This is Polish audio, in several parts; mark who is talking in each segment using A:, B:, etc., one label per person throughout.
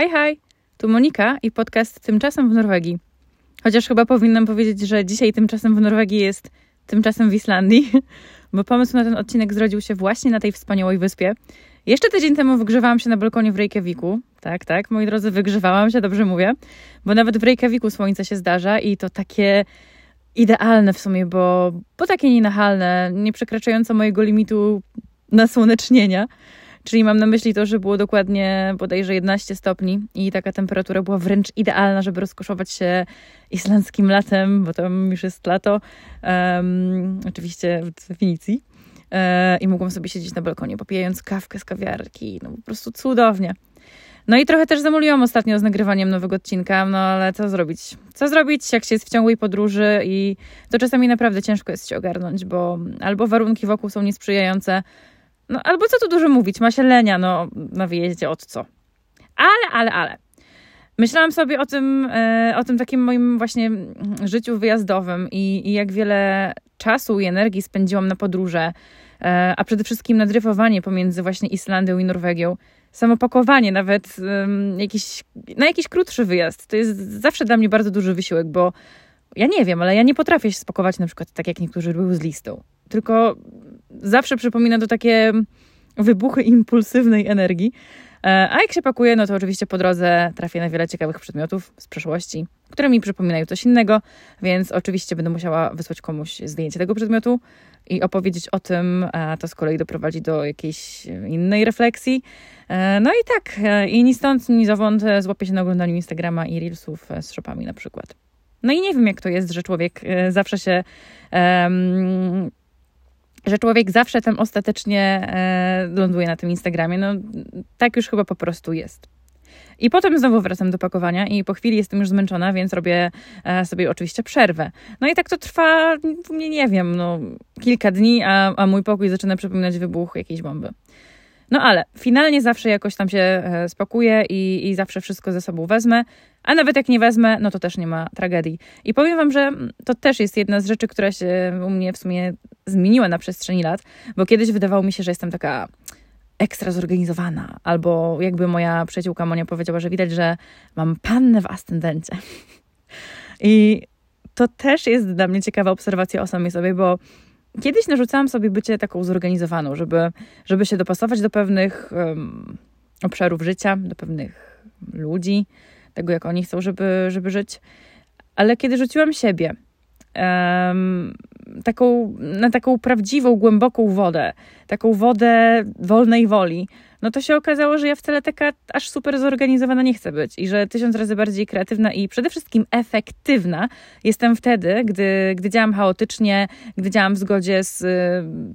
A: Hej, hej! Tu Monika i podcast Tymczasem w Norwegii. Chociaż chyba powinnam powiedzieć, że dzisiaj tymczasem w Norwegii jest tymczasem w Islandii, bo pomysł na ten odcinek zrodził się właśnie na tej wspaniałej wyspie. Jeszcze tydzień temu wygrzewałam się na balkonie w Reykjaviku. Tak, tak, moi drodzy, wygrzewałam się, dobrze mówię, bo nawet w Reykjaviku słońce się zdarza i to takie idealne w sumie, bo, bo takie nienachalne, nie przekraczające mojego limitu nasłonecznienia. Czyli mam na myśli to, że było dokładnie bodajże 11 stopni i taka temperatura była wręcz idealna, żeby rozkoszować się islandzkim latem, bo tam już jest lato. Um, oczywiście w definicji. E, I mogłam sobie siedzieć na balkonie, popijając kawkę z kawiarki. No po prostu cudownie. No i trochę też zamuliłam ostatnio z nagrywaniem nowego odcinka, no ale co zrobić? Co zrobić, jak się jest w ciągłej podróży i to czasami naprawdę ciężko jest się ogarnąć, bo albo warunki wokół są niesprzyjające, no albo co tu dużo mówić, ma się lenia, no na wyjeździe od co. Ale, ale, ale. Myślałam sobie o tym, e, o tym takim moim właśnie życiu wyjazdowym i, i jak wiele czasu i energii spędziłam na podróże, e, a przede wszystkim na dryfowanie pomiędzy właśnie Islandią i Norwegią. Samopakowanie, nawet jakiś, na jakiś krótszy wyjazd. To jest zawsze dla mnie bardzo duży wysiłek, bo ja nie wiem, ale ja nie potrafię się spakować na przykład tak, jak niektórzy robią z listą. Tylko zawsze przypomina to takie wybuchy impulsywnej energii. E, a jak się pakuje, no to oczywiście po drodze trafię na wiele ciekawych przedmiotów z przeszłości, które mi przypominają coś innego, więc oczywiście będę musiała wysłać komuś zdjęcie tego przedmiotu i opowiedzieć o tym, a to z kolei doprowadzi do jakiejś innej refleksji. E, no i tak, e, i ni stąd, ni zowąd złapię się na oglądaniu Instagrama i Reelsów z shopami na przykład. No i nie wiem, jak to jest, że człowiek zawsze się um, że człowiek zawsze tam ostatecznie e, ląduje na tym Instagramie. No tak już chyba po prostu jest. I potem znowu wracam do pakowania i po chwili jestem już zmęczona, więc robię e, sobie oczywiście przerwę. No i tak to trwa, nie, nie wiem, no, kilka dni, a, a mój pokój zaczyna przypominać wybuch jakiejś bomby. No ale finalnie zawsze jakoś tam się e, spakuję i, i zawsze wszystko ze sobą wezmę, a nawet jak nie wezmę, no to też nie ma tragedii. I powiem Wam, że to też jest jedna z rzeczy, która się u mnie w sumie zmieniła na przestrzeni lat, bo kiedyś wydawało mi się, że jestem taka ekstra zorganizowana, albo jakby moja przyjaciółka Monia powiedziała, że widać, że mam pannę w ascendencie. I to też jest dla mnie ciekawa obserwacja o samej sobie, bo Kiedyś narzucałam sobie bycie taką zorganizowaną, żeby, żeby się dopasować do pewnych um, obszarów życia, do pewnych ludzi, tego jak oni chcą, żeby, żeby żyć. Ale kiedy rzuciłam siebie taką, na taką prawdziwą, głęboką wodę, taką wodę wolnej woli, no to się okazało, że ja wcale taka aż super zorganizowana nie chcę być i że tysiąc razy bardziej kreatywna i przede wszystkim efektywna jestem wtedy, gdy, gdy działam chaotycznie, gdy działam w zgodzie z,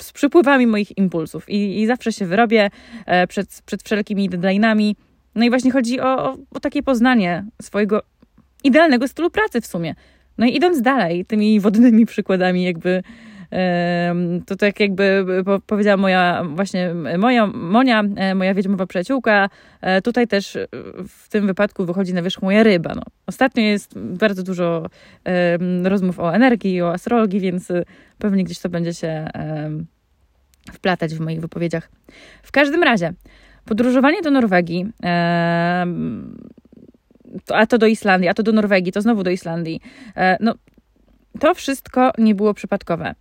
A: z przypływami moich impulsów i, i zawsze się wyrobię e, przed, przed wszelkimi deadline'ami. No i właśnie chodzi o, o, o takie poznanie swojego idealnego stylu pracy w sumie. No i idąc dalej, tymi wodnymi przykładami, jakby to tak jakby powiedziała moja właśnie moja Monia, e, moja wiedźmowa przyjaciółka, e, tutaj też w tym wypadku wychodzi na wierzch moja ryba. No. Ostatnio jest bardzo dużo rozmów o energii, o astrologii, więc pewnie gdzieś to będzie się wplatać w moich wypowiedziach. W każdym razie, podróżowanie do Norwegii a to do Islandii, a to do Norwegii, to znowu do Islandii. No, to wszystko nie było przypadkowe.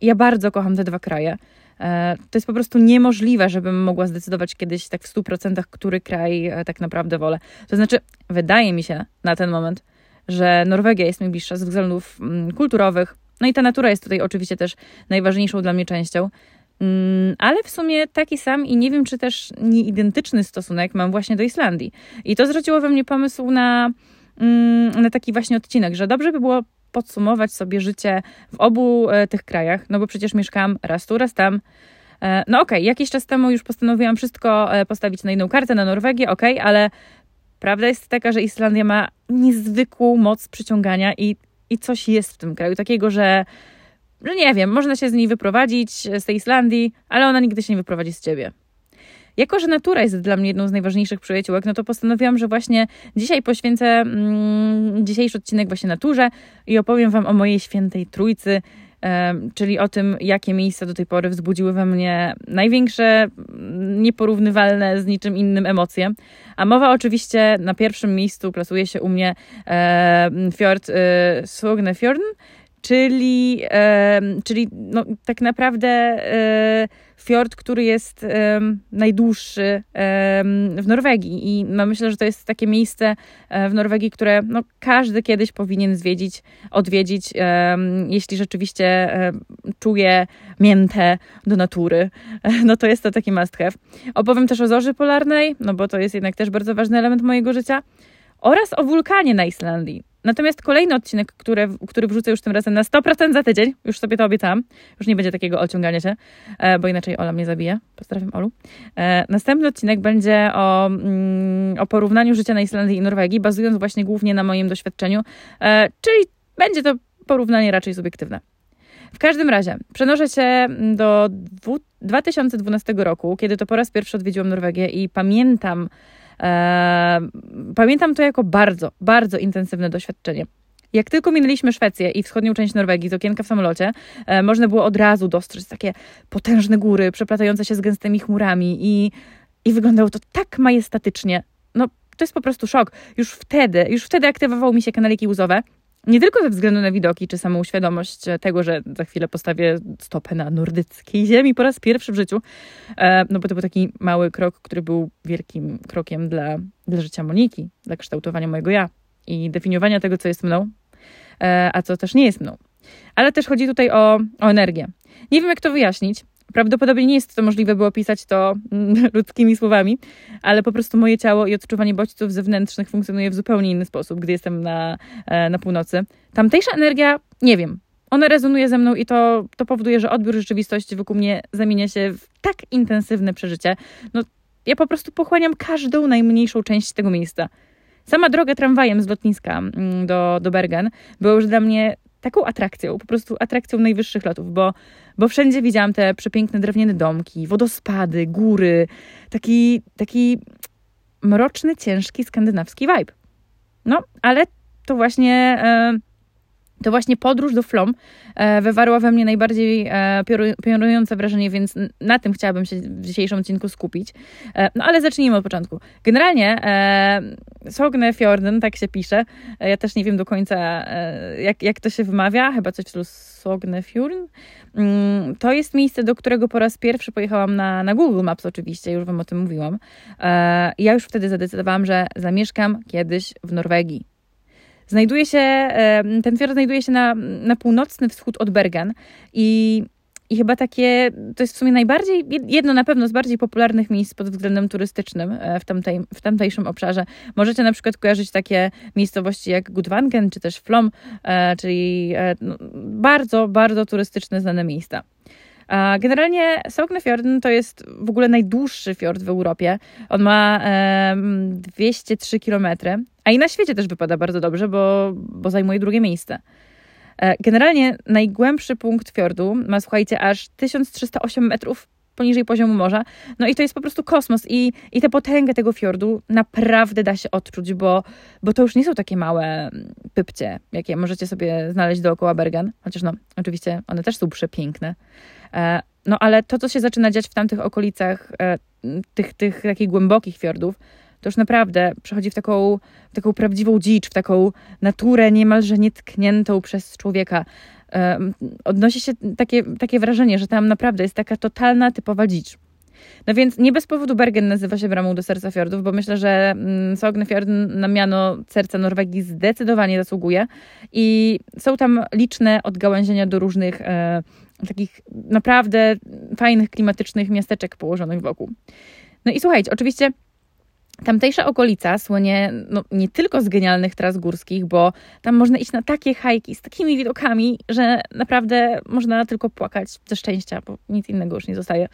A: Ja bardzo kocham te dwa kraje. E, to jest po prostu niemożliwe, żebym mogła zdecydować kiedyś tak w 100%, który kraj e, tak naprawdę wolę. To znaczy, wydaje mi się na ten moment, że Norwegia jest mi bliższa ze względów mm, kulturowych. No i ta natura jest tutaj oczywiście też najważniejszą dla mnie częścią. Mm, ale w sumie taki sam i nie wiem, czy też nie identyczny stosunek mam właśnie do Islandii. I to zwróciło we mnie pomysł na, mm, na taki właśnie odcinek, że dobrze by było podsumować sobie życie w obu e, tych krajach, no bo przecież mieszkam raz tu, raz tam. E, no okej, okay, jakiś czas temu już postanowiłam wszystko e, postawić na jedną kartę, na Norwegię, okej, okay, ale prawda jest taka, że Islandia ma niezwykłą moc przyciągania i, i coś jest w tym kraju takiego, że, że nie wiem, można się z niej wyprowadzić, z tej Islandii, ale ona nigdy się nie wyprowadzi z ciebie. Jako, że natura jest dla mnie jedną z najważniejszych przyjaciółek, no to postanowiłam, że właśnie dzisiaj poświęcę mm, dzisiejszy odcinek właśnie naturze i opowiem Wam o mojej świętej trójcy, czyli o tym, jakie miejsca do tej pory wzbudziły we mnie największe, nieporównywalne z niczym innym emocje. A mowa oczywiście na pierwszym miejscu plasuje się u mnie fjord Sognefjorden, czyli, czyli no, tak naprawdę e, fiord, który jest najdłuższy w Norwegii. I no, myślę, że to jest takie miejsce e, w Norwegii, które no, każdy kiedyś powinien zwiedzić, odwiedzić, jeśli rzeczywiście e, czuje miętę do natury. No to jest to taki must have. Opowiem też o zorzy polarnej, no bo to jest jednak też bardzo ważny element mojego życia oraz o wulkanie na Islandii. Natomiast kolejny odcinek, który, który wrzucę już tym razem na 100% za tydzień, już sobie to obiecałam, już nie będzie takiego ociągania się, e, bo inaczej Ola mnie zabije. Pozdrawiam Olu. E, następny odcinek będzie o, mm, o porównaniu życia na Islandii i Norwegii, bazując właśnie głównie na moim doświadczeniu, e, czyli będzie to porównanie raczej subiektywne. W każdym razie przenoszę się do 2012 roku, kiedy to po raz pierwszy odwiedziłam Norwegię i pamiętam, pamiętam to jako bardzo, bardzo intensywne doświadczenie. Jak tylko minęliśmy Szwecję i wschodnią część Norwegii z okienka w samolocie, e, można było od razu dostrzec takie potężne góry przeplatające się z gęstymi chmurami i, i wyglądało to tak majestatycznie. No, to jest po prostu szok. Już wtedy, już wtedy aktywowały mi się kanaliki łzowe. Nie tylko ze względu na widoki, czy samą świadomość tego, że za chwilę postawię stopę na nordyckiej ziemi po raz pierwszy w życiu, e, no bo to był taki mały krok, który był wielkim krokiem dla, dla życia Moniki, dla kształtowania mojego ja i definiowania tego, co jest mną, e, a co też nie jest mną. Ale też chodzi tutaj o, o energię. Nie wiem, jak to wyjaśnić, Prawdopodobnie nie jest to możliwe, by opisać to ludzkimi słowami, ale po prostu moje ciało i odczuwanie bodźców zewnętrznych funkcjonuje w zupełnie inny sposób, gdy jestem na, e, na północy. Tamtejsza energia, nie wiem, ona rezonuje ze mną i to, to powoduje, że odbiór rzeczywistości wokół mnie zamienia się w tak intensywne przeżycie. No, ja po prostu pochłaniam każdą najmniejszą część tego miejsca. Sama droga tramwajem z lotniska mm, do, do Bergen była już dla mnie taką atrakcją, po prostu atrakcją najwyższych lotów, bo, bo wszędzie widziałam te przepiękne drewniane domki, wodospady, góry, taki, taki mroczny, ciężki skandynawski vibe. No, ale to właśnie. E, to właśnie podróż do Flom e, wywarła we mnie najbardziej e, piorunujące wrażenie, więc na tym chciałabym się w dzisiejszym odcinku skupić. E, no ale zacznijmy od początku. Generalnie Sogne Fjorden, tak się pisze. Ja też nie wiem do końca, jak, jak to się wymawia, chyba coś w stylu Sogne Fjorden. Mm, to jest miejsce, do którego po raz pierwszy pojechałam na, na Google Maps oczywiście, już Wam o tym mówiłam. Ja już wtedy zadecydowałam, że zamieszkam kiedyś w Norwegii. Znajduje się, ten fiord znajduje się na, na północny wschód od Bergen i i chyba takie, to jest w sumie najbardziej, jedno na pewno z bardziej popularnych miejsc pod względem turystycznym e, w, tamtej, w tamtejszym obszarze. Możecie na przykład kojarzyć takie miejscowości jak Gudvangen czy też Flom, e, czyli e, no, bardzo, bardzo turystyczne, znane miejsca. Generalnie Sognefjorden to jest w ogóle najdłuższy fiord w Europie. On ma 203 km, a i na świecie też wypada bardzo dobrze, bo, bo zajmuje drugie miejsce. E, generalnie najgłębszy punkt fiordu ma, słuchajcie, aż 1308 metrów poniżej poziomu morza. No i to jest po prostu kosmos i, i tę potęgę tego fiordu naprawdę da się odczuć, bo, bo to już nie są takie małe pypcie, jakie możecie sobie znaleźć dookoła Bergen, chociaż no, oczywiście one też są przepiękne. E, no ale to, co się zaczyna dziać w tamtych okolicach, e, tych, tych takich głębokich fiordów, to już naprawdę przechodzi w taką, w taką prawdziwą dzicz, w taką naturę niemalże nietkniętą przez człowieka. E, odnosi się takie, takie wrażenie, że tam naprawdę jest taka totalna, typowa dzicz. No więc nie bez powodu Bergen nazywa się bramą do serca fiordów, bo myślę, że mm, Sognefjorden na miano serca Norwegii zdecydowanie zasługuje i są tam liczne odgałęzienia do różnych takich naprawdę fajnych, klimatycznych miasteczek położonych wokół. No i słuchajcie, oczywiście Tamtejsza okolica słynie no, nie tylko z genialnych tras górskich, bo tam można iść na takie hajki z takimi widokami, że naprawdę można tylko płakać ze szczęścia, bo nic innego już nie zostaje.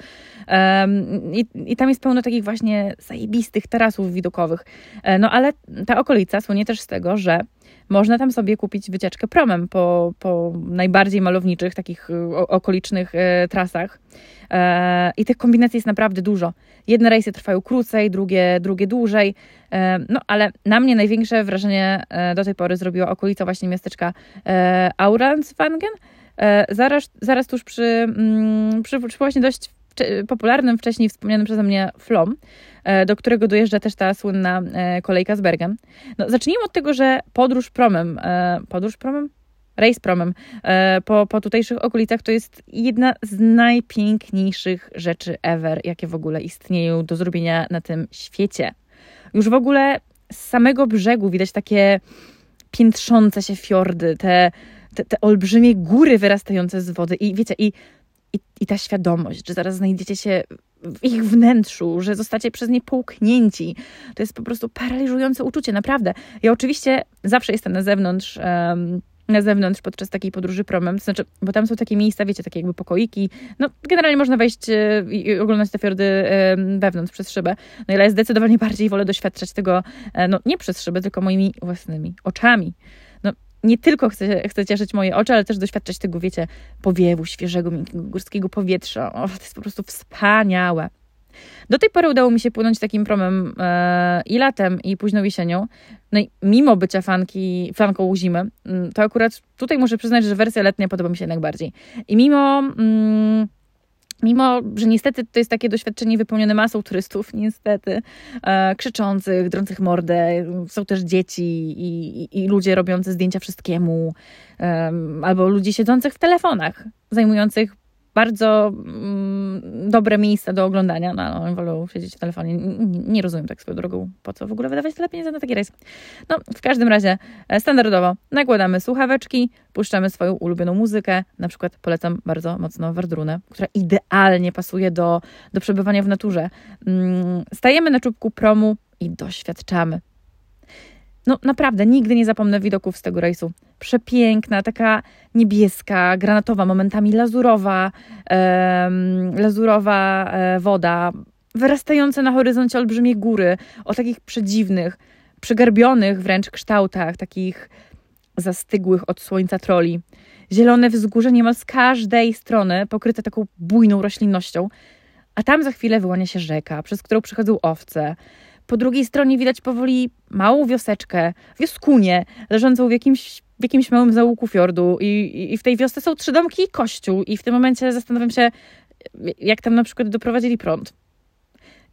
A: Um, i, I tam jest pełno takich właśnie zajebistych tarasów widokowych. E, no ale ta okolica słynie też z tego, że można tam sobie kupić wycieczkę promem po, po najbardziej malowniczych, takich y, okolicznych e, trasach. E, I tych kombinacji jest naprawdę dużo. Jedne rejsy trwają krócej, drugie, drugie dłużej. E, no ale na mnie największe wrażenie do tej pory zrobiła okolica właśnie miasteczka Auransvangen. e, zaraz, zaraz tuż przy, mm, przy, przy właśnie dość popularnym wcześniej wspomnianym przeze mnie Flom, do którego dojeżdża też ta słynna e, kolejka z Bergem. No, zacznijmy od tego, że podróż promem, e, podróż promem? Rejs promem po, po tutejszych okolicach to jest jedna z najpiękniejszych rzeczy ever, jakie w ogóle istnieją do zrobienia na tym świecie. Już w ogóle z samego brzegu widać takie piętrzące się fiordy, te, te, te olbrzymie góry wyrastające z wody i wiecie, i i, I ta świadomość, że zaraz znajdziecie się w ich wnętrzu, że zostacie przez nie połknięci, to jest po prostu paraliżujące uczucie, naprawdę. Ja oczywiście zawsze jestem na zewnątrz. Um, na zewnątrz podczas takiej podróży promem, to znaczy, bo tam są takie miejsca, wiecie, takie jakby pokoiki, no generalnie można wejść e, i oglądać te fiordy wewnątrz przez szybę, no ale zdecydowanie bardziej wolę doświadczać tego, e, no nie przez szybę, tylko moimi własnymi oczami nie tylko chcę, chcę cieszyć moje oczy, ale też doświadczać tego, wiecie, powiewu świeżego, miękkiego górskiego powietrza. O, to jest po prostu wspaniałe. Do tej pory udało mi się płynąć takim promem e, i latem, i późną jesienią. No i mimo bycia fanki, fanką zimy, mm, to akurat tutaj muszę przyznać, że wersja letnia podoba mi się jednak bardziej. I mimo... Mm, Mimo, że niestety to jest takie doświadczenie wypełnione masą turystów, niestety, e, krzyczących, drących mordę, są też dzieci i, i, i ludzie robiący zdjęcia wszystkiemu, e, albo ludzi siedzących w telefonach, zajmujących bardzo mm, dobre miejsca do oglądania. No, no wolą siedzieć w telefonie. Nie, nie, rozumiem tak swoją drogą, po co w ogóle wydawać tyle pieniędzy na taki rejs. No, w każdym razie e, standardowo nakładamy słuchaweczki, puszczamy swoją ulubioną muzykę. Na przykład polecam bardzo mocno Wardrunę, która idealnie pasuje do, do przebywania w naturze. Mm, stajemy na czubku promu i doświadczamy no naprawdę, nigdy nie zapomnę widoków z tego rejsu. Przepiękna, taka niebieska, granatowa, momentami lazurowa, lazurowa e, woda, wyrastające na horyzoncie olbrzymie góry o takich przedziwnych, przygarbionych wręcz kształtach, takich zastygłych od słońca troli. Zielone wzgórze niemal z każdej strony, pokryte taką bujną roślinnością, a tam za chwilę wyłania się rzeka, przez którą przychodzą owce. Po drugiej stronie widać powoli małą wioseczkę, wioskunię, leżącą w jakimś, w jakimś małym załuku fiordu i, i w tej wiosce są trzy domki i kościół i w tym momencie zastanawiam się, jak tam na przykład doprowadzili prąd.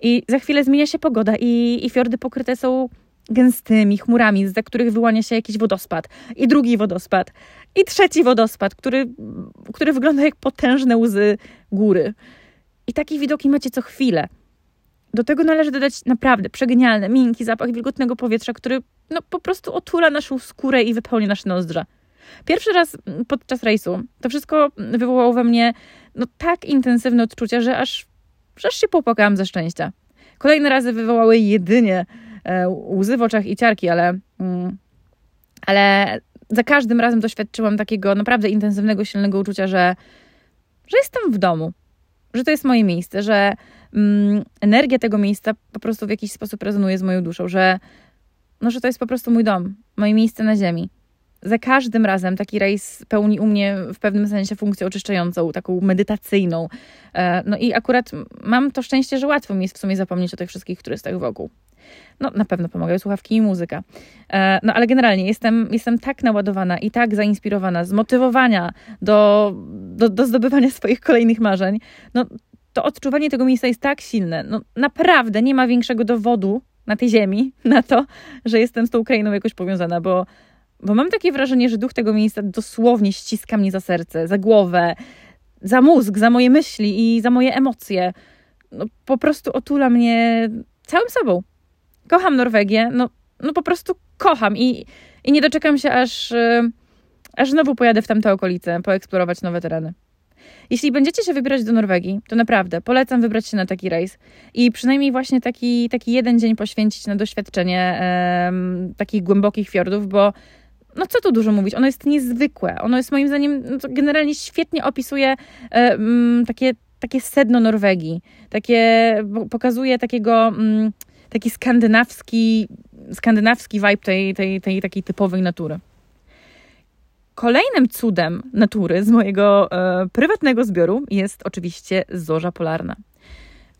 A: I za chwilę zmienia się pogoda i, i fiordy pokryte są gęstymi chmurami, za których wyłania się jakiś wodospad. I drugi wodospad. I trzeci wodospad, który, który wygląda jak potężne łzy góry. I takie widoki macie co chwilę. Do tego należy dodać naprawdę przegenialny, miękki zapach wilgotnego powietrza, który no, po prostu otula naszą skórę i wypełni nasze nozdrza. Pierwszy raz podczas rejsu to wszystko wywołało we mnie no, tak intensywne odczucia, że aż, aż się popłakałam ze szczęścia. Kolejne razy wywołały jedynie e, łzy w oczach i ciarki, ale, mm, ale za każdym razem doświadczyłam takiego naprawdę intensywnego, silnego uczucia, że, że jestem w domu, że to jest moje miejsce, że energia tego miejsca po prostu w jakiś sposób rezonuje z moją duszą, że, no, że to jest po prostu mój dom, moje miejsce na ziemi. Za każdym razem taki rejs pełni u mnie w pewnym sensie funkcję oczyszczającą, taką medytacyjną. E, no i akurat mam to szczęście, że łatwo mi jest w sumie zapomnieć o tych wszystkich turystach wokół. No, na pewno pomagają słuchawki i muzyka. E, no, ale generalnie jestem, jestem tak naładowana i tak zainspirowana, zmotywowania do, do, do zdobywania swoich kolejnych marzeń. No, to odczuwanie tego miejsca jest tak silne. No naprawdę nie ma większego dowodu na tej ziemi na to, że jestem z tą Ukrainą jakoś powiązana, bo, bo mam takie wrażenie, że duch tego miejsca dosłownie ściska mnie za serce, za głowę, za mózg, za moje myśli i za moje emocje. No, po prostu otula mnie całym sobą. Kocham Norwegię, no, no po prostu kocham i, i nie doczekam się, aż, aż znowu pojadę w tamte okolice, poeksplorować nowe tereny. Jeśli będziecie się wybierać do Norwegii, to naprawdę polecam wybrać się na taki rejs i przynajmniej właśnie taki, taki jeden dzień poświęcić na doświadczenie takich głębokich fiordów, bo no co tu dużo mówić, ono jest niezwykłe. Ono jest moim zdaniem, no generalnie świetnie opisuje takie, takie sedno Norwegii. Takie, pokazuje takiego, um, taki skandynawski, skandynawski vibe tej, tej, tej takiej typowej natury. Kolejnym cudem natury z mojego e, prywatnego zbioru jest oczywiście zorza polarna.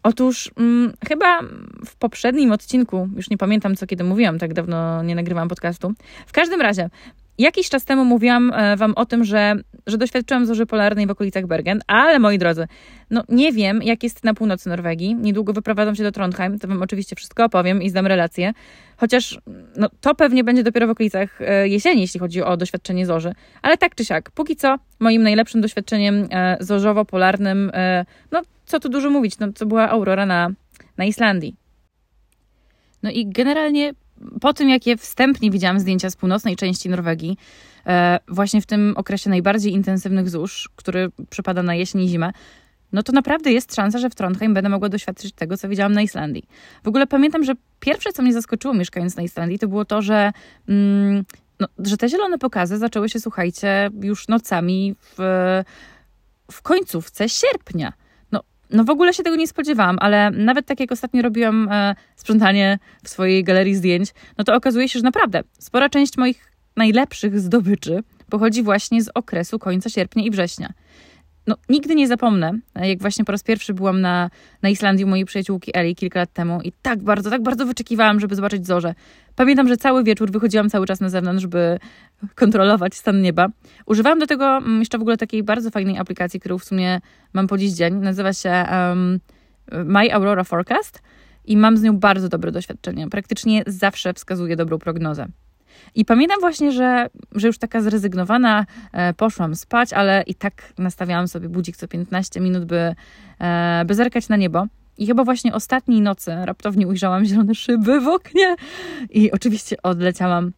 A: Otóż mm, chyba w poprzednim odcinku, już nie pamiętam co kiedy mówiłam, tak dawno nie nagrywałam podcastu. W każdym razie, Jakiś czas temu mówiłam e, Wam o tym, że, że doświadczyłam zorzy polarnej w okolicach Bergen, ale moi drodzy, no nie wiem, jak jest na północy Norwegii. Niedługo wyprowadzam się do Trondheim, to Wam oczywiście wszystko opowiem i zdam relację. Chociaż no, to pewnie będzie dopiero w okolicach e, jesieni, jeśli chodzi o doświadczenie zorzy. Ale tak czy siak, póki co moim najlepszym doświadczeniem e, zorzowo-polarnym, no co tu dużo mówić, no to była aurora na, na Islandii. No i generalnie po tym, jakie wstępnie widziałam zdjęcia z północnej części Norwegii, e, właśnie w tym okresie najbardziej intensywnych zórz, który przypada na jesień i zimę, no to naprawdę jest szansa, że w Trondheim będę mogła doświadczyć tego, co widziałam na Islandii. W ogóle pamiętam, że pierwsze, co mnie zaskoczyło mieszkając na Islandii, to było to, że, mm, no, że te zielone pokazy zaczęły się, słuchajcie, już nocami w, w końcówce sierpnia no w ogóle się tego nie spodziewałam, ale nawet tak jak ostatnio robiłam e, sprzątanie w swojej galerii zdjęć, no to okazuje się, że naprawdę spora część moich najlepszych zdobyczy pochodzi właśnie z okresu końca sierpnia i września no, nigdy nie zapomnę, jak właśnie po raz pierwszy byłam na, na Islandii u mojej przyjaciółki Eli kilka lat temu i tak bardzo, tak bardzo wyczekiwałam, żeby zobaczyć zorze. Pamiętam, że cały wieczór wychodziłam cały czas na zewnątrz, żeby kontrolować stan nieba. Używałam do tego mm, jeszcze w ogóle takiej bardzo fajnej aplikacji, którą w sumie mam po dziś dzień. Nazywa się um, My Aurora Forecast i mam z nią bardzo dobre doświadczenie. Praktycznie zawsze wskazuje dobrą prognozę. I pamiętam właśnie, że, że już taka zrezygnowana e, poszłam spać, ale i tak nastawiałam sobie budzik co 15 minut, by, e, by zerkać na niebo. I chyba właśnie ostatniej nocy raptownie ujrzałam zielone szyby w oknie i oczywiście odleciałam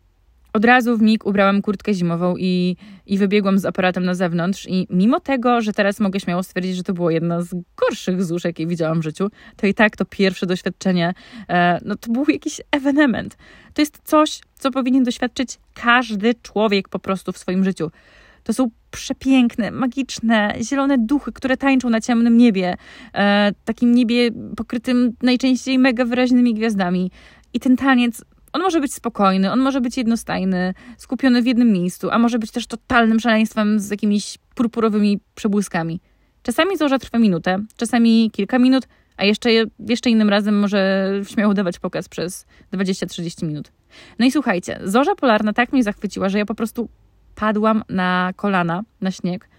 A: od razu w mig ubrałam kurtkę zimową i, i wybiegłam z aparatem na zewnątrz. I mimo tego, że teraz mogę śmiało stwierdzić, że to było jedna z gorszych zórz, jakie widziałam w życiu, to i tak to pierwsze doświadczenie, e, no to był jakiś ewenement. To jest coś, co powinien doświadczyć każdy człowiek po prostu w swoim życiu. To są przepiękne, magiczne, zielone duchy, które tańczą na ciemnym niebie, e, takim niebie pokrytym najczęściej mega wyraźnymi gwiazdami. I ten taniec on może być spokojny, on może być jednostajny, skupiony w jednym miejscu, a może być też totalnym szaleństwem z jakimiś purpurowymi przebłyskami. Czasami zorza trwa minutę, czasami kilka minut, a jeszcze, jeszcze innym razem może śmiało dawać pokaz przez 20-30 minut. No i słuchajcie, zorza polarna tak mnie zachwyciła, że ja po prostu padłam na kolana, na śnieg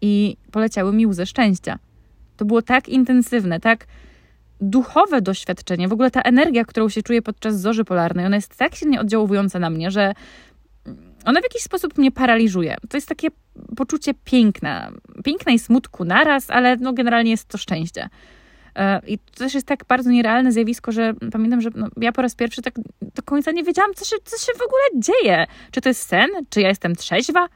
A: i poleciały mi łzy szczęścia. To było tak intensywne, tak duchowe doświadczenie, w ogóle ta energia, którą się czuję podczas zorzy polarnej, ona jest tak silnie oddziaływująca na mnie, że ona w jakiś sposób mnie paraliżuje. To jest takie poczucie piękna, piękna i smutku naraz, ale no generalnie jest to szczęście. E, I to też jest tak bardzo nierealne zjawisko, że pamiętam, że no, ja po raz pierwszy tak do końca nie wiedziałam, co się, co się w ogóle dzieje. Czy to jest sen? Czy ja jestem trzeźwa?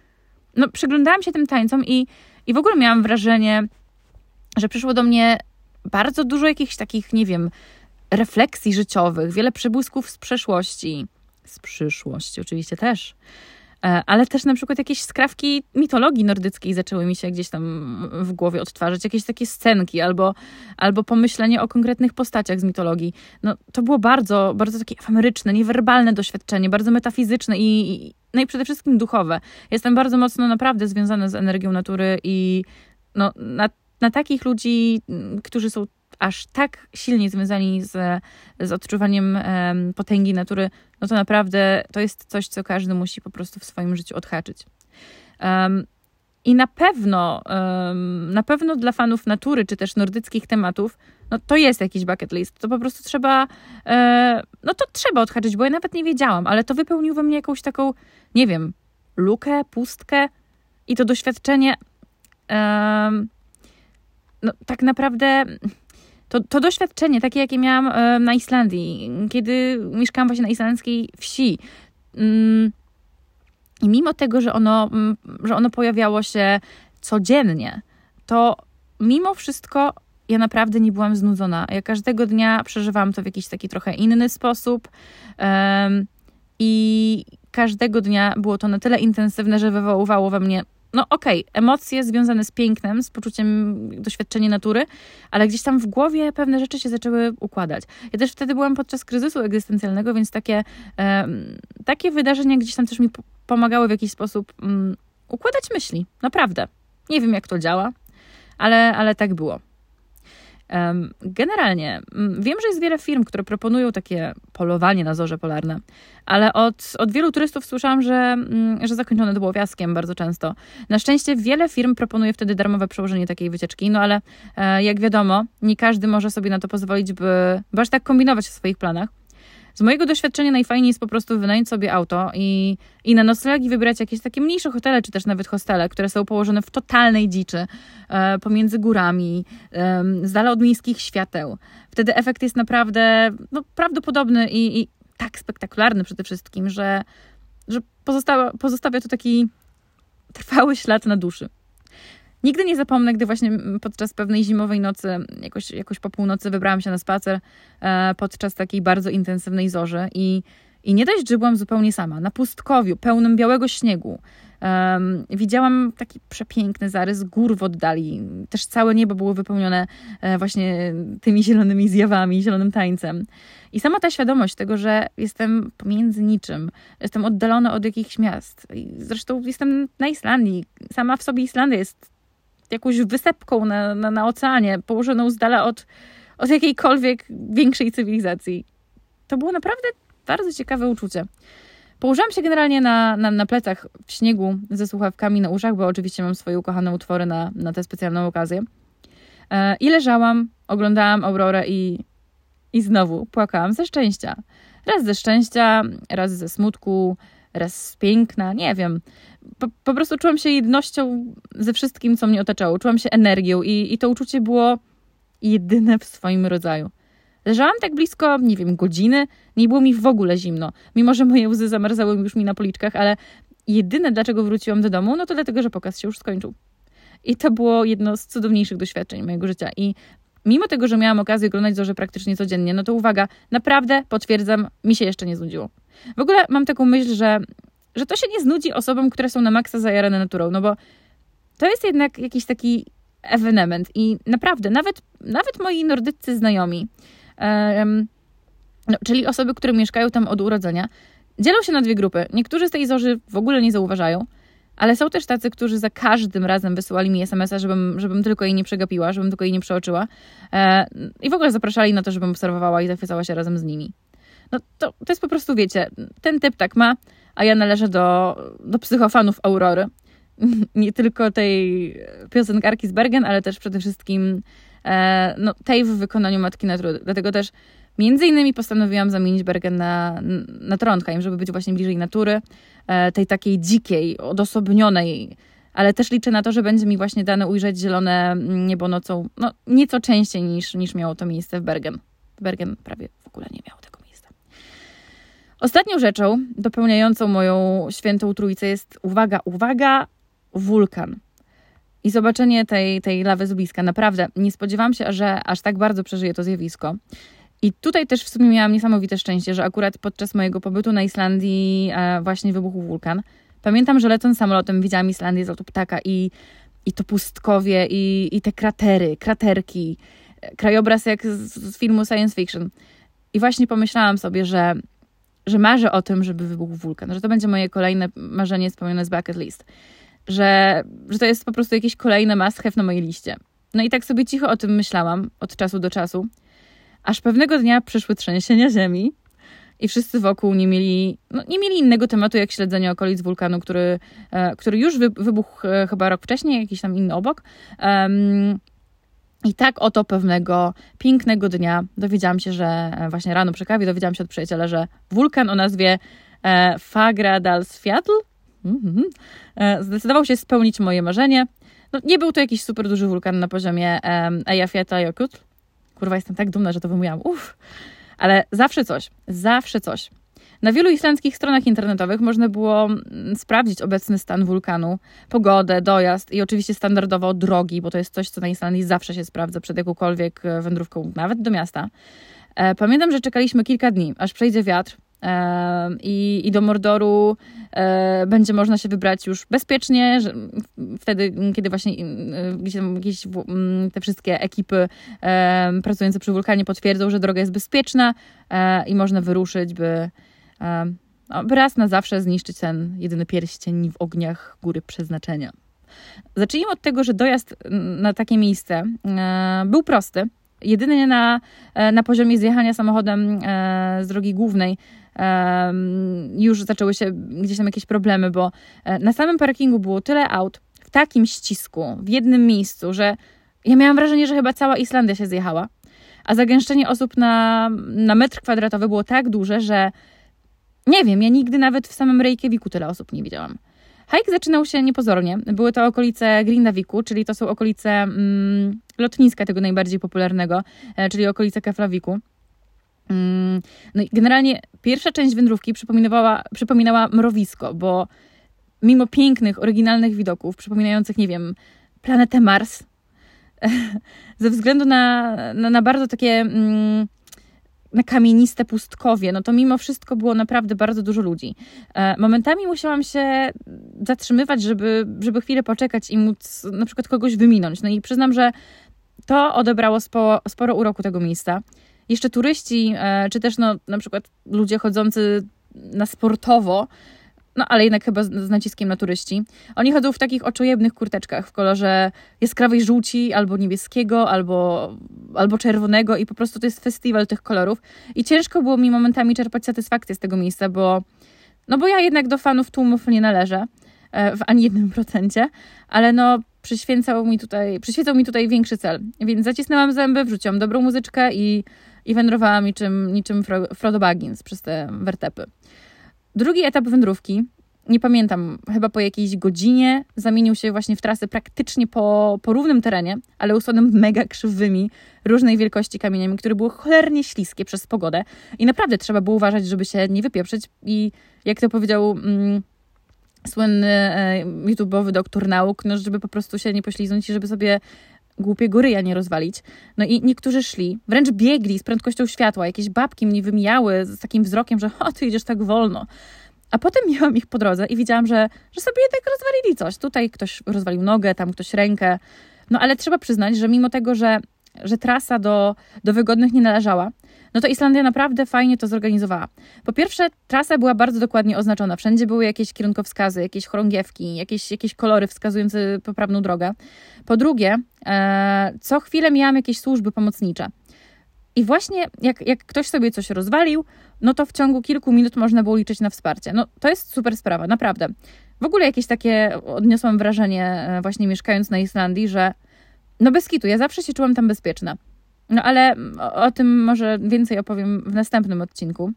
A: No, przyglądałam się tym tańcom i, i w ogóle miałam wrażenie, że przyszło do mnie bardzo dużo jakichś takich, nie wiem, refleksji życiowych, wiele przebłysków z przeszłości, z przyszłości oczywiście też, e, ale też na przykład jakieś skrawki mitologii nordyckiej zaczęły mi się gdzieś tam w głowie odtwarzać, jakieś takie scenki albo, albo pomyślenie o konkretnych postaciach z mitologii. No, to było bardzo, bardzo takie efemeryczne, niewerbalne doświadczenie, bardzo metafizyczne i, no i przede wszystkim duchowe. Jestem bardzo mocno naprawdę związana z energią natury i no, na na takich ludzi, mm, którzy są aż tak silnie związani z, z odczuwaniem um, potęgi natury, no to naprawdę to jest coś, co każdy musi po prostu w swoim życiu odhaczyć. Um, I na pewno, um, na pewno dla fanów natury, czy też nordyckich tematów, no to jest jakiś bucket list. To po prostu trzeba, e, no to trzeba odhaczyć, bo ja nawet nie wiedziałam, ale to wypełnił we mnie jakąś taką, nie wiem, lukę, pustkę i to doświadczenie no, tak naprawdę to, to doświadczenie, takie jakie miałam e, na Islandii, kiedy mieszkałam właśnie na islandzkiej wsi. Mm, I mimo tego, że ono, mm, że ono pojawiało się codziennie, to mimo wszystko ja naprawdę nie byłam znudzona. Ja każdego dnia przeżywałam to w jakiś taki trochę inny sposób. I każdego dnia było to na tyle intensywne, że wywoływało we mnie no okej, okay, emocje związane z pięknem, z poczuciem doświadczenia natury, ale gdzieś tam w głowie pewne rzeczy się zaczęły układać. Ja też wtedy byłam podczas kryzysu egzystencjalnego, więc takie, takie wydarzenia gdzieś tam też mi pomagały w jakiś sposób um, układać myśli. Naprawdę. Nie wiem, jak to działa, ale, ale tak było. Generalnie wiem, że jest wiele firm, które proponują takie polowanie na zorze polarne, ale od, od wielu turystów słyszałam, że, że zakończone to było fiaskiem bardzo często. Na szczęście wiele firm proponuje wtedy darmowe przełożenie takiej wycieczki, no ale e, jak wiadomo, nie każdy może sobie na to pozwolić, by aż tak kombinować w swoich planach. Z mojego doświadczenia najfajniej jest po prostu wynająć sobie auto i, i na noclegi wybrać jakieś takie mniejsze hotele, czy też nawet hostele, które są położone w totalnej dziczy, e, pomiędzy górami, e, z dala od miejskich świateł. Wtedy efekt jest naprawdę no, prawdopodobny i, i tak spektakularny przede wszystkim, że, że pozostawia, pozostawia to taki trwały ślad na duszy. Nigdy nie zapomnę, gdy właśnie podczas pewnej zimowej nocy, jakoś, jakoś po północy, wybrałam się na spacer e, podczas takiej bardzo intensywnej zorzy i, i nie dość, że byłam zupełnie sama, na pustkowiu, pełnym białego śniegu. Um, widziałam taki przepiękny zarys gór w oddali. Też całe niebo było wypełnione e, właśnie tymi zielonymi zjawami, zielonym tańcem. I sama ta świadomość tego, że jestem pomiędzy niczym, jestem oddalona od jakichś miast. Zresztą jestem na Islandii. Sama w sobie Islandia jest jakąś wysepką na, na, na oceanie, położoną z dala od, od jakiejkolwiek większej cywilizacji. To było naprawdę bardzo ciekawe uczucie. Położyłam się generalnie na, na, na plecach w śniegu ze słuchawkami na uszach, bo oczywiście mam swoje ukochane utwory na, na tę specjalną okazję. E, I leżałam, oglądałam aurorę i, i znowu płakałam ze szczęścia. Raz ze szczęścia, raz ze smutku, raz z piękna, nie wiem po, po, prostu czułam się jednością ze wszystkim, co mnie otaczało. Czułam się energią i, i to uczucie było jedyne w swoim rodzaju. Leżałam tak blisko, nie wiem, godziny, nie było mi w ogóle zimno. Mimo, że moje łzy zamarzały już mi na policzkach, ale jedyne, dlaczego wróciłam do domu, no to dlatego, że pokaz się już skończył. I to było jedno z cudowniejszych doświadczeń mojego życia. I mimo tego, że miałam okazję oglądać zorze praktycznie codziennie, no to uwaga, naprawdę potwierdzam, mi się jeszcze nie znudziło. W ogóle mam taką myśl, że że to się nie znudzi osobom, które są na maksa zajarane naturą, no bo to jest jednak jakiś taki ewenement i naprawdę, nawet, nawet moi nordyccy znajomi, um, no, czyli osoby, które mieszkają tam od urodzenia, dzielą się na dwie grupy. Niektórzy z tej zorzy w ogóle nie zauważają, ale są też tacy, którzy za każdym razem wysyłali mi SMS-a, żebym, żebym tylko jej nie przegapiła, żebym tylko jej nie przeoczyła. E, I w ogóle zapraszali na to, żebym obserwowała i zachwycała się razem z nimi. No to, to jest po prostu, wiecie, ten typ tak ma a ja należę do, do psychofanów Aurory. Nie tylko tej piosenkarki z Bergen, ale też przede wszystkim e, no, tej w wykonaniu Matki Natrudy. Dlatego też między innymi postanowiłam zamienić Bergen na, na Trondheim, żeby być właśnie bliżej natury, e, tej takiej dzikiej, odosobnionej, ale też liczę na to, że będzie mi właśnie dane ujrzeć zielone niebo nocą, no nieco częściej niż, niż miało to miejsce w Bergen. Bergen prawie w ogóle nie miało tego. Ostatnią rzeczą dopełniającą moją świętą trójcę jest, uwaga, uwaga, wulkan. I zobaczenie tej, tej lawy z bliska. Naprawdę nie spodziewałam się, że aż tak bardzo przeżyję to zjawisko. I tutaj też w sumie miałam niesamowite szczęście, że akurat podczas mojego pobytu na Islandii e, właśnie wybuchł wulkan. Pamiętam, że lecąc samolotem widziałam Islandię z lotu ptaka i, i to pustkowie, i, i te kratery, kraterki, krajobraz jak z, z filmu science fiction. I właśnie pomyślałam sobie, że że marzę o tym, żeby wybuchł wulkan, że to będzie moje kolejne marzenie spełnione z bucket list, że, że to jest po prostu jakieś kolejne must have na mojej liście. No i tak sobie cicho o tym myślałam od czasu do czasu, aż pewnego dnia przyszły trzęsienia ziemi i wszyscy wokół nie mieli, no, nie mieli innego tematu jak śledzenie okolic wulkanu, który, e, który już wybuchł e, chyba rok wcześniej, jakiś tam inny obok. Um, i tak oto pewnego pięknego dnia dowiedziałam się, że e, właśnie rano przy kawie dowiedziałam się od przyjaciela, że wulkan o nazwie e, Fagradalsfjall mm-hmm, e, zdecydował się spełnić moje marzenie. No, nie był to jakiś super duży wulkan na poziomie e, Eyjafjallajökull. Kurwa, jestem tak dumna, że to wymówiłam. Uff. Ale zawsze coś, zawsze coś. Na wielu islandzkich stronach internetowych można było mm, sprawdzić obecny stan wulkanu, pogodę, dojazd i oczywiście standardowo drogi, bo to jest coś, co na Islandii zawsze się sprawdza przed jakąkolwiek e, wędrówką, nawet do miasta. E, pamiętam, że czekaliśmy kilka dni, aż przejdzie wiatr, e, i, i do Mordoru będzie można się wybrać już bezpiecznie, wtedy, kiedy właśnie gdzieś jakieś te wszystkie ekipy pracujące przy wulkanie potwierdzą, że droga jest bezpieczna i można wyruszyć, by raz na zawsze zniszczyć ten jedyny pierścień w ogniach góry przeznaczenia. Zacznijmy od tego, że dojazd na takie miejsce był prosty. jedynie na, na poziomie zjechania samochodem z drogi głównej już zaczęły się gdzieś tam jakieś problemy, bo na samym parkingu było tyle aut w takim ścisku, w jednym miejscu, że ja miałam wrażenie, że chyba cała Islandia się zjechała. A zagęszczenie osób na, na metr kwadratowy było tak duże, że nie wiem, ja nigdy nawet w samym Reykjaviku tyle osób nie widziałam. Hike zaczynał się niepozornie. Były to okolice Grindaviku, czyli to są okolice mm, lotniska tego najbardziej popularnego, e, czyli okolice Keflaviku. Mm, no i generalnie pierwsza część wędrówki przypominała, przypominała mrowisko, bo mimo pięknych, oryginalnych widoków, przypominających, nie wiem, planetę Mars, ze względu na, na, na bardzo takie mm, na kamieniste pustkowie, no to mimo wszystko było naprawdę bardzo dużo ludzi. E, momentami musiałam się zatrzymywać, żeby, żeby chwilę poczekać i móc na przykład kogoś wyminąć. No i przyznam, że to odebrało sporo, sporo uroku tego miejsca. Jeszcze turyści, e, czy też no, na przykład ludzie chodzący na sportowo, no ale jednak chyba z, z, naciskiem na turyści. Oni chodzą w takich oczojebnych kurteczkach w kolorze jaskrawej żółci, albo niebieskiego, albo, albo czerwonego i po prostu to jest festiwal tych kolorów. I ciężko było mi momentami czerpać satysfakcję z tego miejsca, bo no bo ja jednak do fanów tłumów nie należę e, w ani jednym procencie, ale no przyświęcał mi tutaj, przyświecał mi tutaj większy cel. Więc zacisnęłam zęby, wrzuciłam dobrą muzyczkę i, i wędrowałam niczym, niczym Frodo Baggins przez te wertepy. Drugi etap wędrówki, nie pamiętam, chyba po jakiejś godzinie zamienił się właśnie w trasę praktycznie po, po równym terenie, ale usłanym mega krzywymi, różnej wielkości kamieniami, które były cholernie śliskie przez pogodę. I naprawdę trzeba było uważać, żeby się nie wypieprzyć. I jak to powiedział mm, słynny e, YouTube'owy doktor nauk, no żeby po prostu się nie pośliznąć i żeby sobie głupiego ryja nie rozwalić. No i niektórzy szli, wręcz biegli z prędkością światła. Jakieś babki mnie wymijały z takim wzrokiem, że o, ty idziesz tak wolno. A potem miałam ich po drodze i widziałam, że, że sobie jednak rozwalili coś. Tutaj ktoś rozwalił nogę, tam ktoś rękę. No ale trzeba przyznać, że mimo tego, że, że trasa do, do wygodnych nie należała, no to Islandia naprawdę fajnie to zorganizowała. Po pierwsze, trasa była bardzo dokładnie oznaczona. Wszędzie były jakieś kierunkowskazy, jakieś chorągiewki, jakieś, jakieś kolory wskazujące poprawną drogę. Po drugie, e, co chwilę miałam jakieś służby pomocnicze. I właśnie jak, jak ktoś sobie coś rozwalił, no to w ciągu kilku minut można było liczyć na wsparcie. No to jest super sprawa, naprawdę. W ogóle jakieś takie odniosłam wrażenie, e, właśnie mieszkając na Islandii, że no bez kitu, ja zawsze się czułam tam bezpieczna. No ale o, o tym może więcej opowiem w następnym odcinku.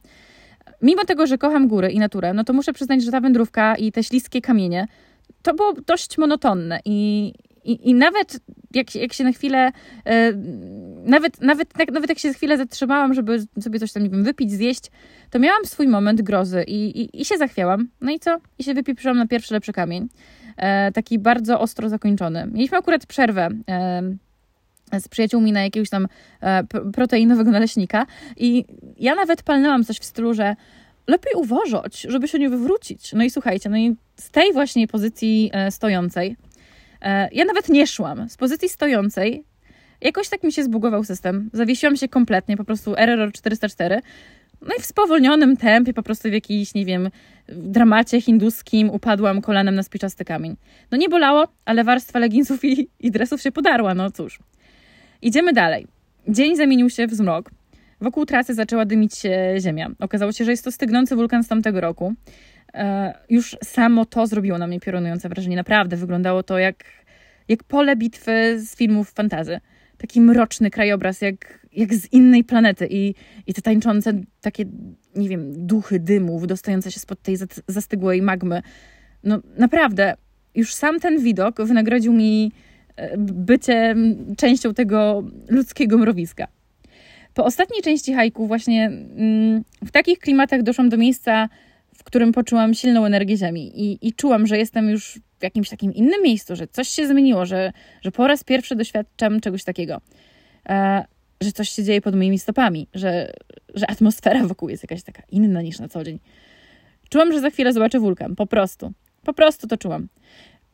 A: Mimo tego, że kocham góry i naturę, no to muszę przyznać, że ta wędrówka i te śliskie kamienie to było dość monotonne i, i, i nawet jak, jak się na chwilę, e, nawet, nawet, nawet jak się chwilę zatrzymałam, żeby sobie coś tam, nie wiem, wypić, zjeść, to miałam swój moment grozy i, i, i się zachwiałam. No i co? I się wypieprzyłam na pierwszy lepszy kamień. E, taki bardzo ostro zakończony. Mieliśmy akurat przerwę. E, z przyjaciółmi na jakiegoś tam e, proteinowego naleśnika i ja nawet palnęłam coś w stylu, że lepiej uważać, żeby się nie wywrócić. No i słuchajcie, no i z tej właśnie pozycji stojącej, ja nawet nie szłam. Z pozycji stojącej jakoś tak mi się zbugował system. Zawiesiłam się kompletnie, po prostu error 404. No i w spowolnionym tempie, po prostu w jakiś, nie wiem, dramacie hinduskim upadłam kolanem na spiczasty kamień. No nie bolało, ale warstwa leginsów i, i dresów się podarła, no cóż. Idziemy dalej. Dzień zamienił się w zmrok. Wokół trasy zaczęła dymić się ziemia. Okazało się, że jest to stygnący wulkan z tamtego roku. E, już samo to zrobiło na mnie piorunujące wrażenie. Naprawdę wyglądało to jak, jak pole bitwy z filmów fantazy. Taki mroczny krajobraz, jak, jak z innej planety. I, I te tańczące takie, nie wiem, duchy dymu wydostające się spod tej zastygłej magmy. No naprawdę, już sam ten widok wynagrodził mi bycie częścią tego ludzkiego mrowiska. Po ostatniej części hajku właśnie mm, w takich klimatach doszłam do miejsca, w którym poczułam silną energię ziemi i, i czułam, że jestem już w jakimś takim innym miejscu, że coś się zmieniło, że, że po raz pierwszy doświadczam czegoś takiego, e, że coś się dzieje pod moimi stopami, że, że atmosfera wokół jest jakaś taka inna niż na co dzień. Czułam, że za chwilę zobaczę wulkan, po prostu. Po prostu to czułam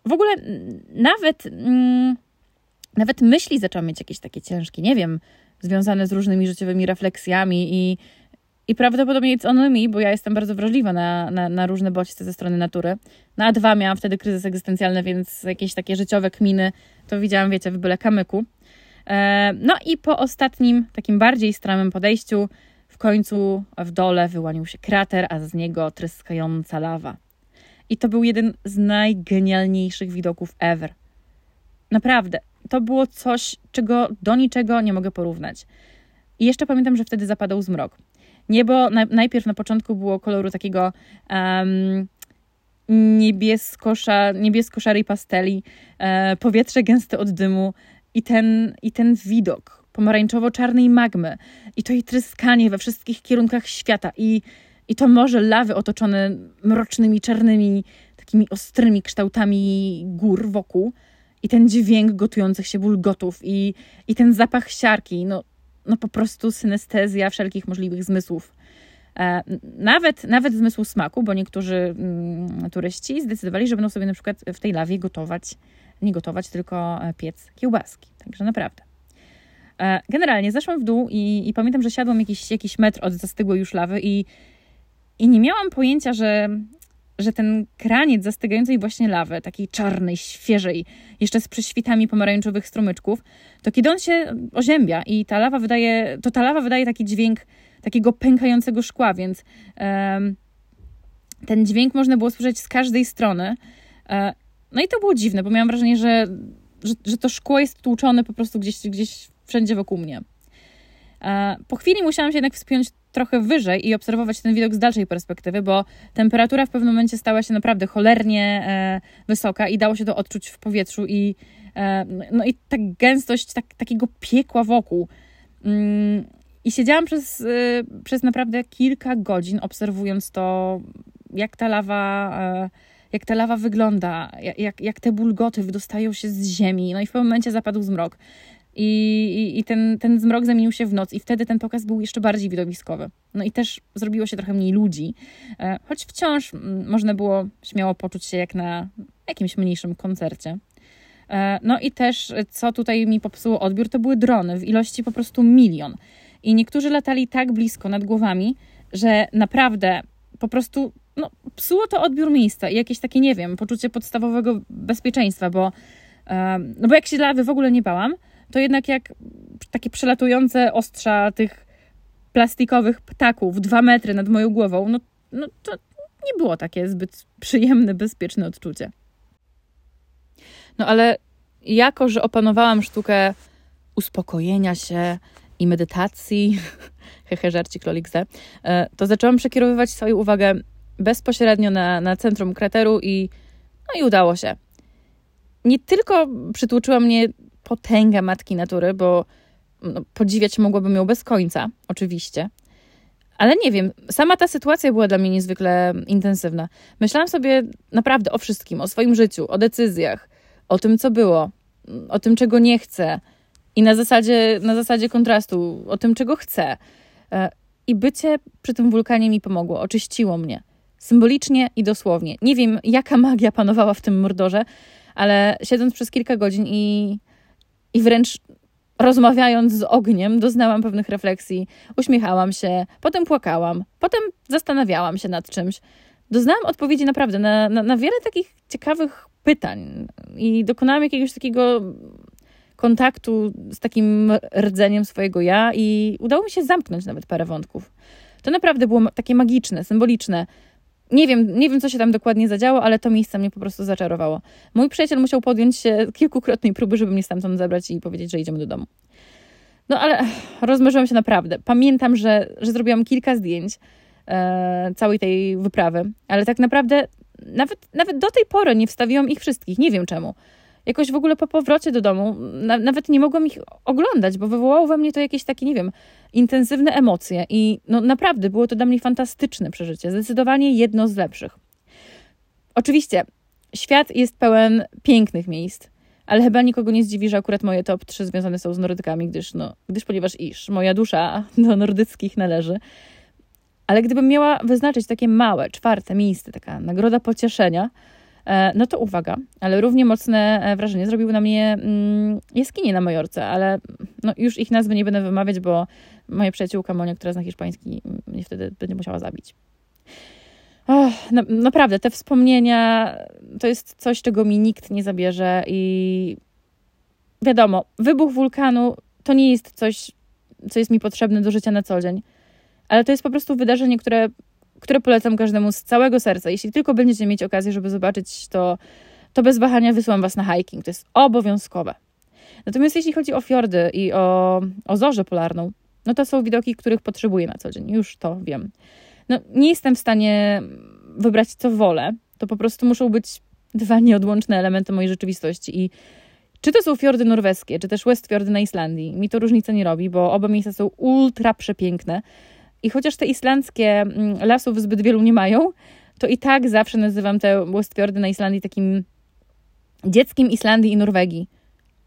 A: w ogóle nawet, mm, nawet myśli zaczęłam mieć jakieś takie ciężkie, nie wiem, związane z różnymi życiowymi refleksjami i, i prawdopodobnie it's on me, bo ja jestem bardzo wrażliwa na, na, na różne bodźce ze strony natury. Na A2 miałam wtedy kryzys egzystencjalny, więc jakieś takie życiowe kminy to widziałam, wiecie, w byle kamyku. E, no i po ostatnim, takim bardziej stramym podejściu, w końcu w dole wyłanił się krater, a z niego tryskająca lawa. I to był jeden z najgenialniejszych widoków ever. Naprawdę, to było coś, czego do niczego nie mogę porównać. I jeszcze pamiętam, że wtedy zapadał zmrok. Niebo na, najpierw na początku było koloru takiego um, niebiesko-sza, niebiesko-szarej pasteli, e, powietrze gęste od dymu i ten, i ten widok pomarańczowo-czarnej magmy i to jej tryskanie we wszystkich kierunkach świata i, i to morze lawy otoczone mrocznymi, czarnymi, takimi ostrymi kształtami gór wokół i ten dźwięk gotujących się bulgotów i, i ten zapach siarki, no, no po prostu synestezja wszelkich możliwych zmysłów. E, nawet, nawet zmysłu smaku, bo niektórzy mm, turyści zdecydowali, że będą sobie na przykład w tej lawie gotować, nie gotować, tylko e, piec kiełbaski. Także naprawdę. E, generalnie zeszłam w dół i, i pamiętam, że siadłam jakiś, jakiś metr od zastygłej już lawy i, i nie miałam pojęcia, że, że ten kraniec zastygającej właśnie lawy, takiej czarnej, świeżej, jeszcze z prześwitami pomarańczowych strumyczków, to kiedy on się oziębia i ta lawa wydaje, to ta lawa wydaje taki dźwięk takiego pękającego szkła, więc um, ten dźwięk można było słyszeć z każdej strony. E, no i to było dziwne, bo miałam wrażenie, że, że, że to szkło jest tłuczone po prostu gdzieś, gdzieś wszędzie wokół mnie. E, po chwili musiałam się jednak wspiąć trochę wyżej i obserwować ten widok z dalszej perspektywy, bo temperatura w pewnym momencie stała się naprawdę cholernie e, wysoka i dało się to odczuć w powietrzu i e, no i ta gęstość tak, takiego piekła wokół. Mm, I siedziałam przez, przez naprawdę kilka godzin, obserwując to, jak ta lawa, jak ta lawa wygląda, jak, jak te bulgoty wydostają się z ziemi. No i w pewnym momencie zapadł zmrok. I, i, i ten, ten zmrok zamienił się w noc, i wtedy ten pokaz był jeszcze bardziej widowiskowy. No i też zrobiło się trochę mniej ludzi, e, choć wciąż można było śmiało poczuć się jak na jakimś mniejszym koncercie. E, no i też, co tutaj mi popsuło odbiór, to były drony w ilości po prostu milion. I niektórzy latali tak blisko nad głowami, że naprawdę po prostu no, psuło to odbiór miejsca i jakieś takie, nie wiem, poczucie podstawowego bezpieczeństwa, bo, e, no bo jak się lawy w ogóle nie bałam, to jednak jak takie przelatujące ostrza tych plastikowych ptaków dwa metry nad moją głową, no, no to nie było takie zbyt przyjemne, bezpieczne odczucie. No ale jako, że opanowałam sztukę uspokojenia się i medytacji, hehe, żarcik lolikse, to zaczęłam przekierowywać swoją uwagę bezpośrednio na, na centrum krateru i no i udało się. Nie tylko przytłoczyła mnie potęga matki natury, bo no, podziwiać mogłabym ją bez końca, oczywiście. Ale nie wiem, sama ta sytuacja była dla mnie niezwykle intensywna. Myślałam sobie naprawdę o wszystkim, o swoim życiu, o decyzjach, o tym, co było, o tym, czego nie chcę i na zasadzie, na zasadzie kontrastu, o tym, czego chcę. E, I bycie przy tym wulkanie mi pomogło, oczyściło mnie. Symbolicznie i dosłownie. Nie wiem, jaka magia panowała w tym mordorze, ale siedząc przez kilka godzin i i wręcz rozmawiając z ogniem, doznałam pewnych refleksji. Uśmiechałam się, potem płakałam, potem zastanawiałam się nad czymś. Doznałam odpowiedzi naprawdę na, na, na wiele takich ciekawych pytań i dokonałam jakiegoś takiego kontaktu z takim rdzeniem swojego ja i udało mi się zamknąć nawet parę wątków. To naprawdę było takie magiczne, symboliczne. Nie wiem, nie wiem, co się tam dokładnie zadziało, ale to miejsce mnie po prostu zaczarowało. Mój przyjaciel musiał podjąć się kilkukrotnej próby, żeby mnie stamtąd zabrać i powiedzieć, że idziemy do domu. No ale rozmarzyłam się naprawdę. Pamiętam, że, że zrobiłam kilka zdjęć e, całej tej wyprawy, ale tak naprawdę nawet, nawet do tej pory nie wstawiłam ich wszystkich. Nie wiem czemu jakoś w ogóle po powrocie do domu na, nawet nie mogłam ich oglądać, bo wywołało we mnie to jakieś takie, nie wiem, intensywne emocje i no naprawdę było to dla mnie fantastyczne przeżycie, zdecydowanie jedno z lepszych. Oczywiście, świat jest pełen pięknych miejsc, ale chyba nikogo nie zdziwi, że akurat moje top 3 związane są z nordykami, gdyż, no, gdyż ponieważ iż moja dusza do nordyckich należy. Ale gdybym miała wyznaczyć takie małe, czwarte miejsce, taka nagroda pocieszenia, no to uwaga, ale równie mocne e, wrażenie zrobiły na mnie mm, jaskinie na Majorce, ale no już ich nazwy nie będę wymawiać, bo moja przyjaciółka Monia, która zna hiszpański, mnie wtedy będzie musiała zabić. Oh, na, naprawdę, te wspomnienia to jest coś, czego mi nikt nie zabierze i wiadomo, wybuch wulkanu to nie jest coś, co jest mi potrzebne do życia na co dzień, ale to jest po prostu wydarzenie, które, które polecam każdemu z całego serca. Jeśli tylko będziecie mieć okazję, żeby zobaczyć to, to bez wahania wysyłam Was na hiking. To jest obowiązkowe. Natomiast jeśli chodzi o fiordy i o, o zorzę polarną, no to są widoki, których potrzebuję na co dzień. Już to wiem. No, nie jestem w stanie wybrać, co wolę. To po prostu muszą być dwa nieodłączne elementy mojej rzeczywistości. I czy to są fiordy norweskie, czy też Westfjordy na Islandii, mi to różnicy nie robi, bo oba miejsca są ultra przepiękne. I chociaż te islandzkie mm, lasów zbyt wielu nie mają, to i tak zawsze nazywam te Westfjordy na Islandii takim dzieckiem Islandii i Norwegii.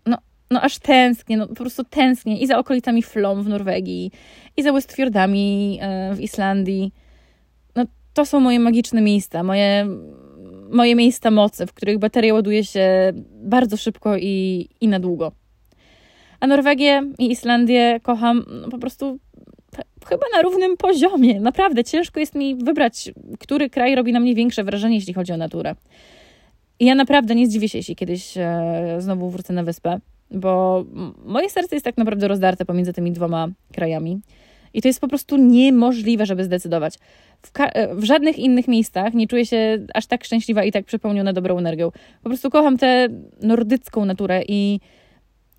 A: No, no aż tęsknię, no po prostu tęsknię i za okolicami Flom w Norwegii, i za Westfjordami e, w Islandii. No, to są moje magiczne miejsca, moje, moje miejsca mocy, w których bateria ładuje się bardzo szybko i, i na długo. A Norwegię i Islandię kocham no, po prostu chyba na równym poziomie. Naprawdę ciężko jest mi wybrać, który kraj robi na mnie większe wrażenie, jeśli chodzi o naturę. I ja naprawdę nie zdziwię się, jeśli kiedyś e, znowu wrócę na wyspę, bo moje serce jest tak naprawdę rozdarte pomiędzy tymi dwoma krajami. I to jest po prostu niemożliwe, żeby zdecydować. W, e, w, żadnych innych miejscach nie czuję się aż tak szczęśliwa i tak przepełniona dobrą energią. Po prostu kocham tę nordycką naturę i,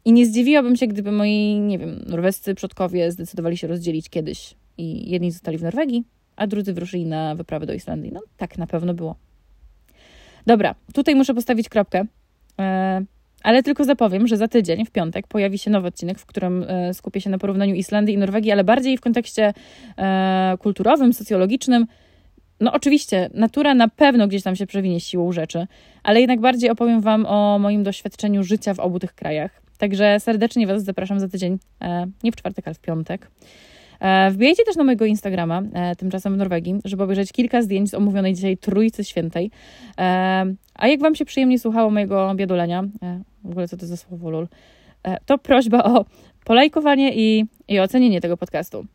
A: i nie zdziwiłabym się, gdyby moi, nie wiem, norwescy przodkowie zdecydowali się rozdzielić kiedyś i jedni zostali w Norwegii, a drudzy wyruszyli na wyprawę do Islandii. No tak na pewno było. Dobra, tutaj muszę postawić kropkę, e, ale tylko zapowiem, że za tydzień, w piątek, pojawi się nowy odcinek, w którym e, skupię się na porównaniu Islandii i Norwegii, ale bardziej w kontekście e, kulturowym, socjologicznym. No oczywiście, natura na pewno gdzieś tam się przewinie siłą rzeczy, ale jednak bardziej opowiem Wam o moim doświadczeniu życia w obu tych krajach. Także serdecznie Was zapraszam za tydzień, nie w czwartek, ale w piątek. E, wbijajcie też na mojego Instagrama, e, tymczasem w Norwegii, żeby obejrzeć kilka zdjęć z omówionej dzisiaj Trójcy Świętej. E, a jak Wam się przyjemnie słuchało mojego biadolenia, w ogóle co to za słowo lol, to prośba o polajkowanie i, i ocenienie tego podcastu.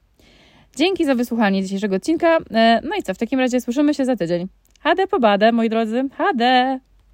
A: Dzięki za wysłuchanie dzisiejszego odcinka. No i co, w takim razie słyszymy się za tydzień. Hade po badę, moi drodzy. Hade!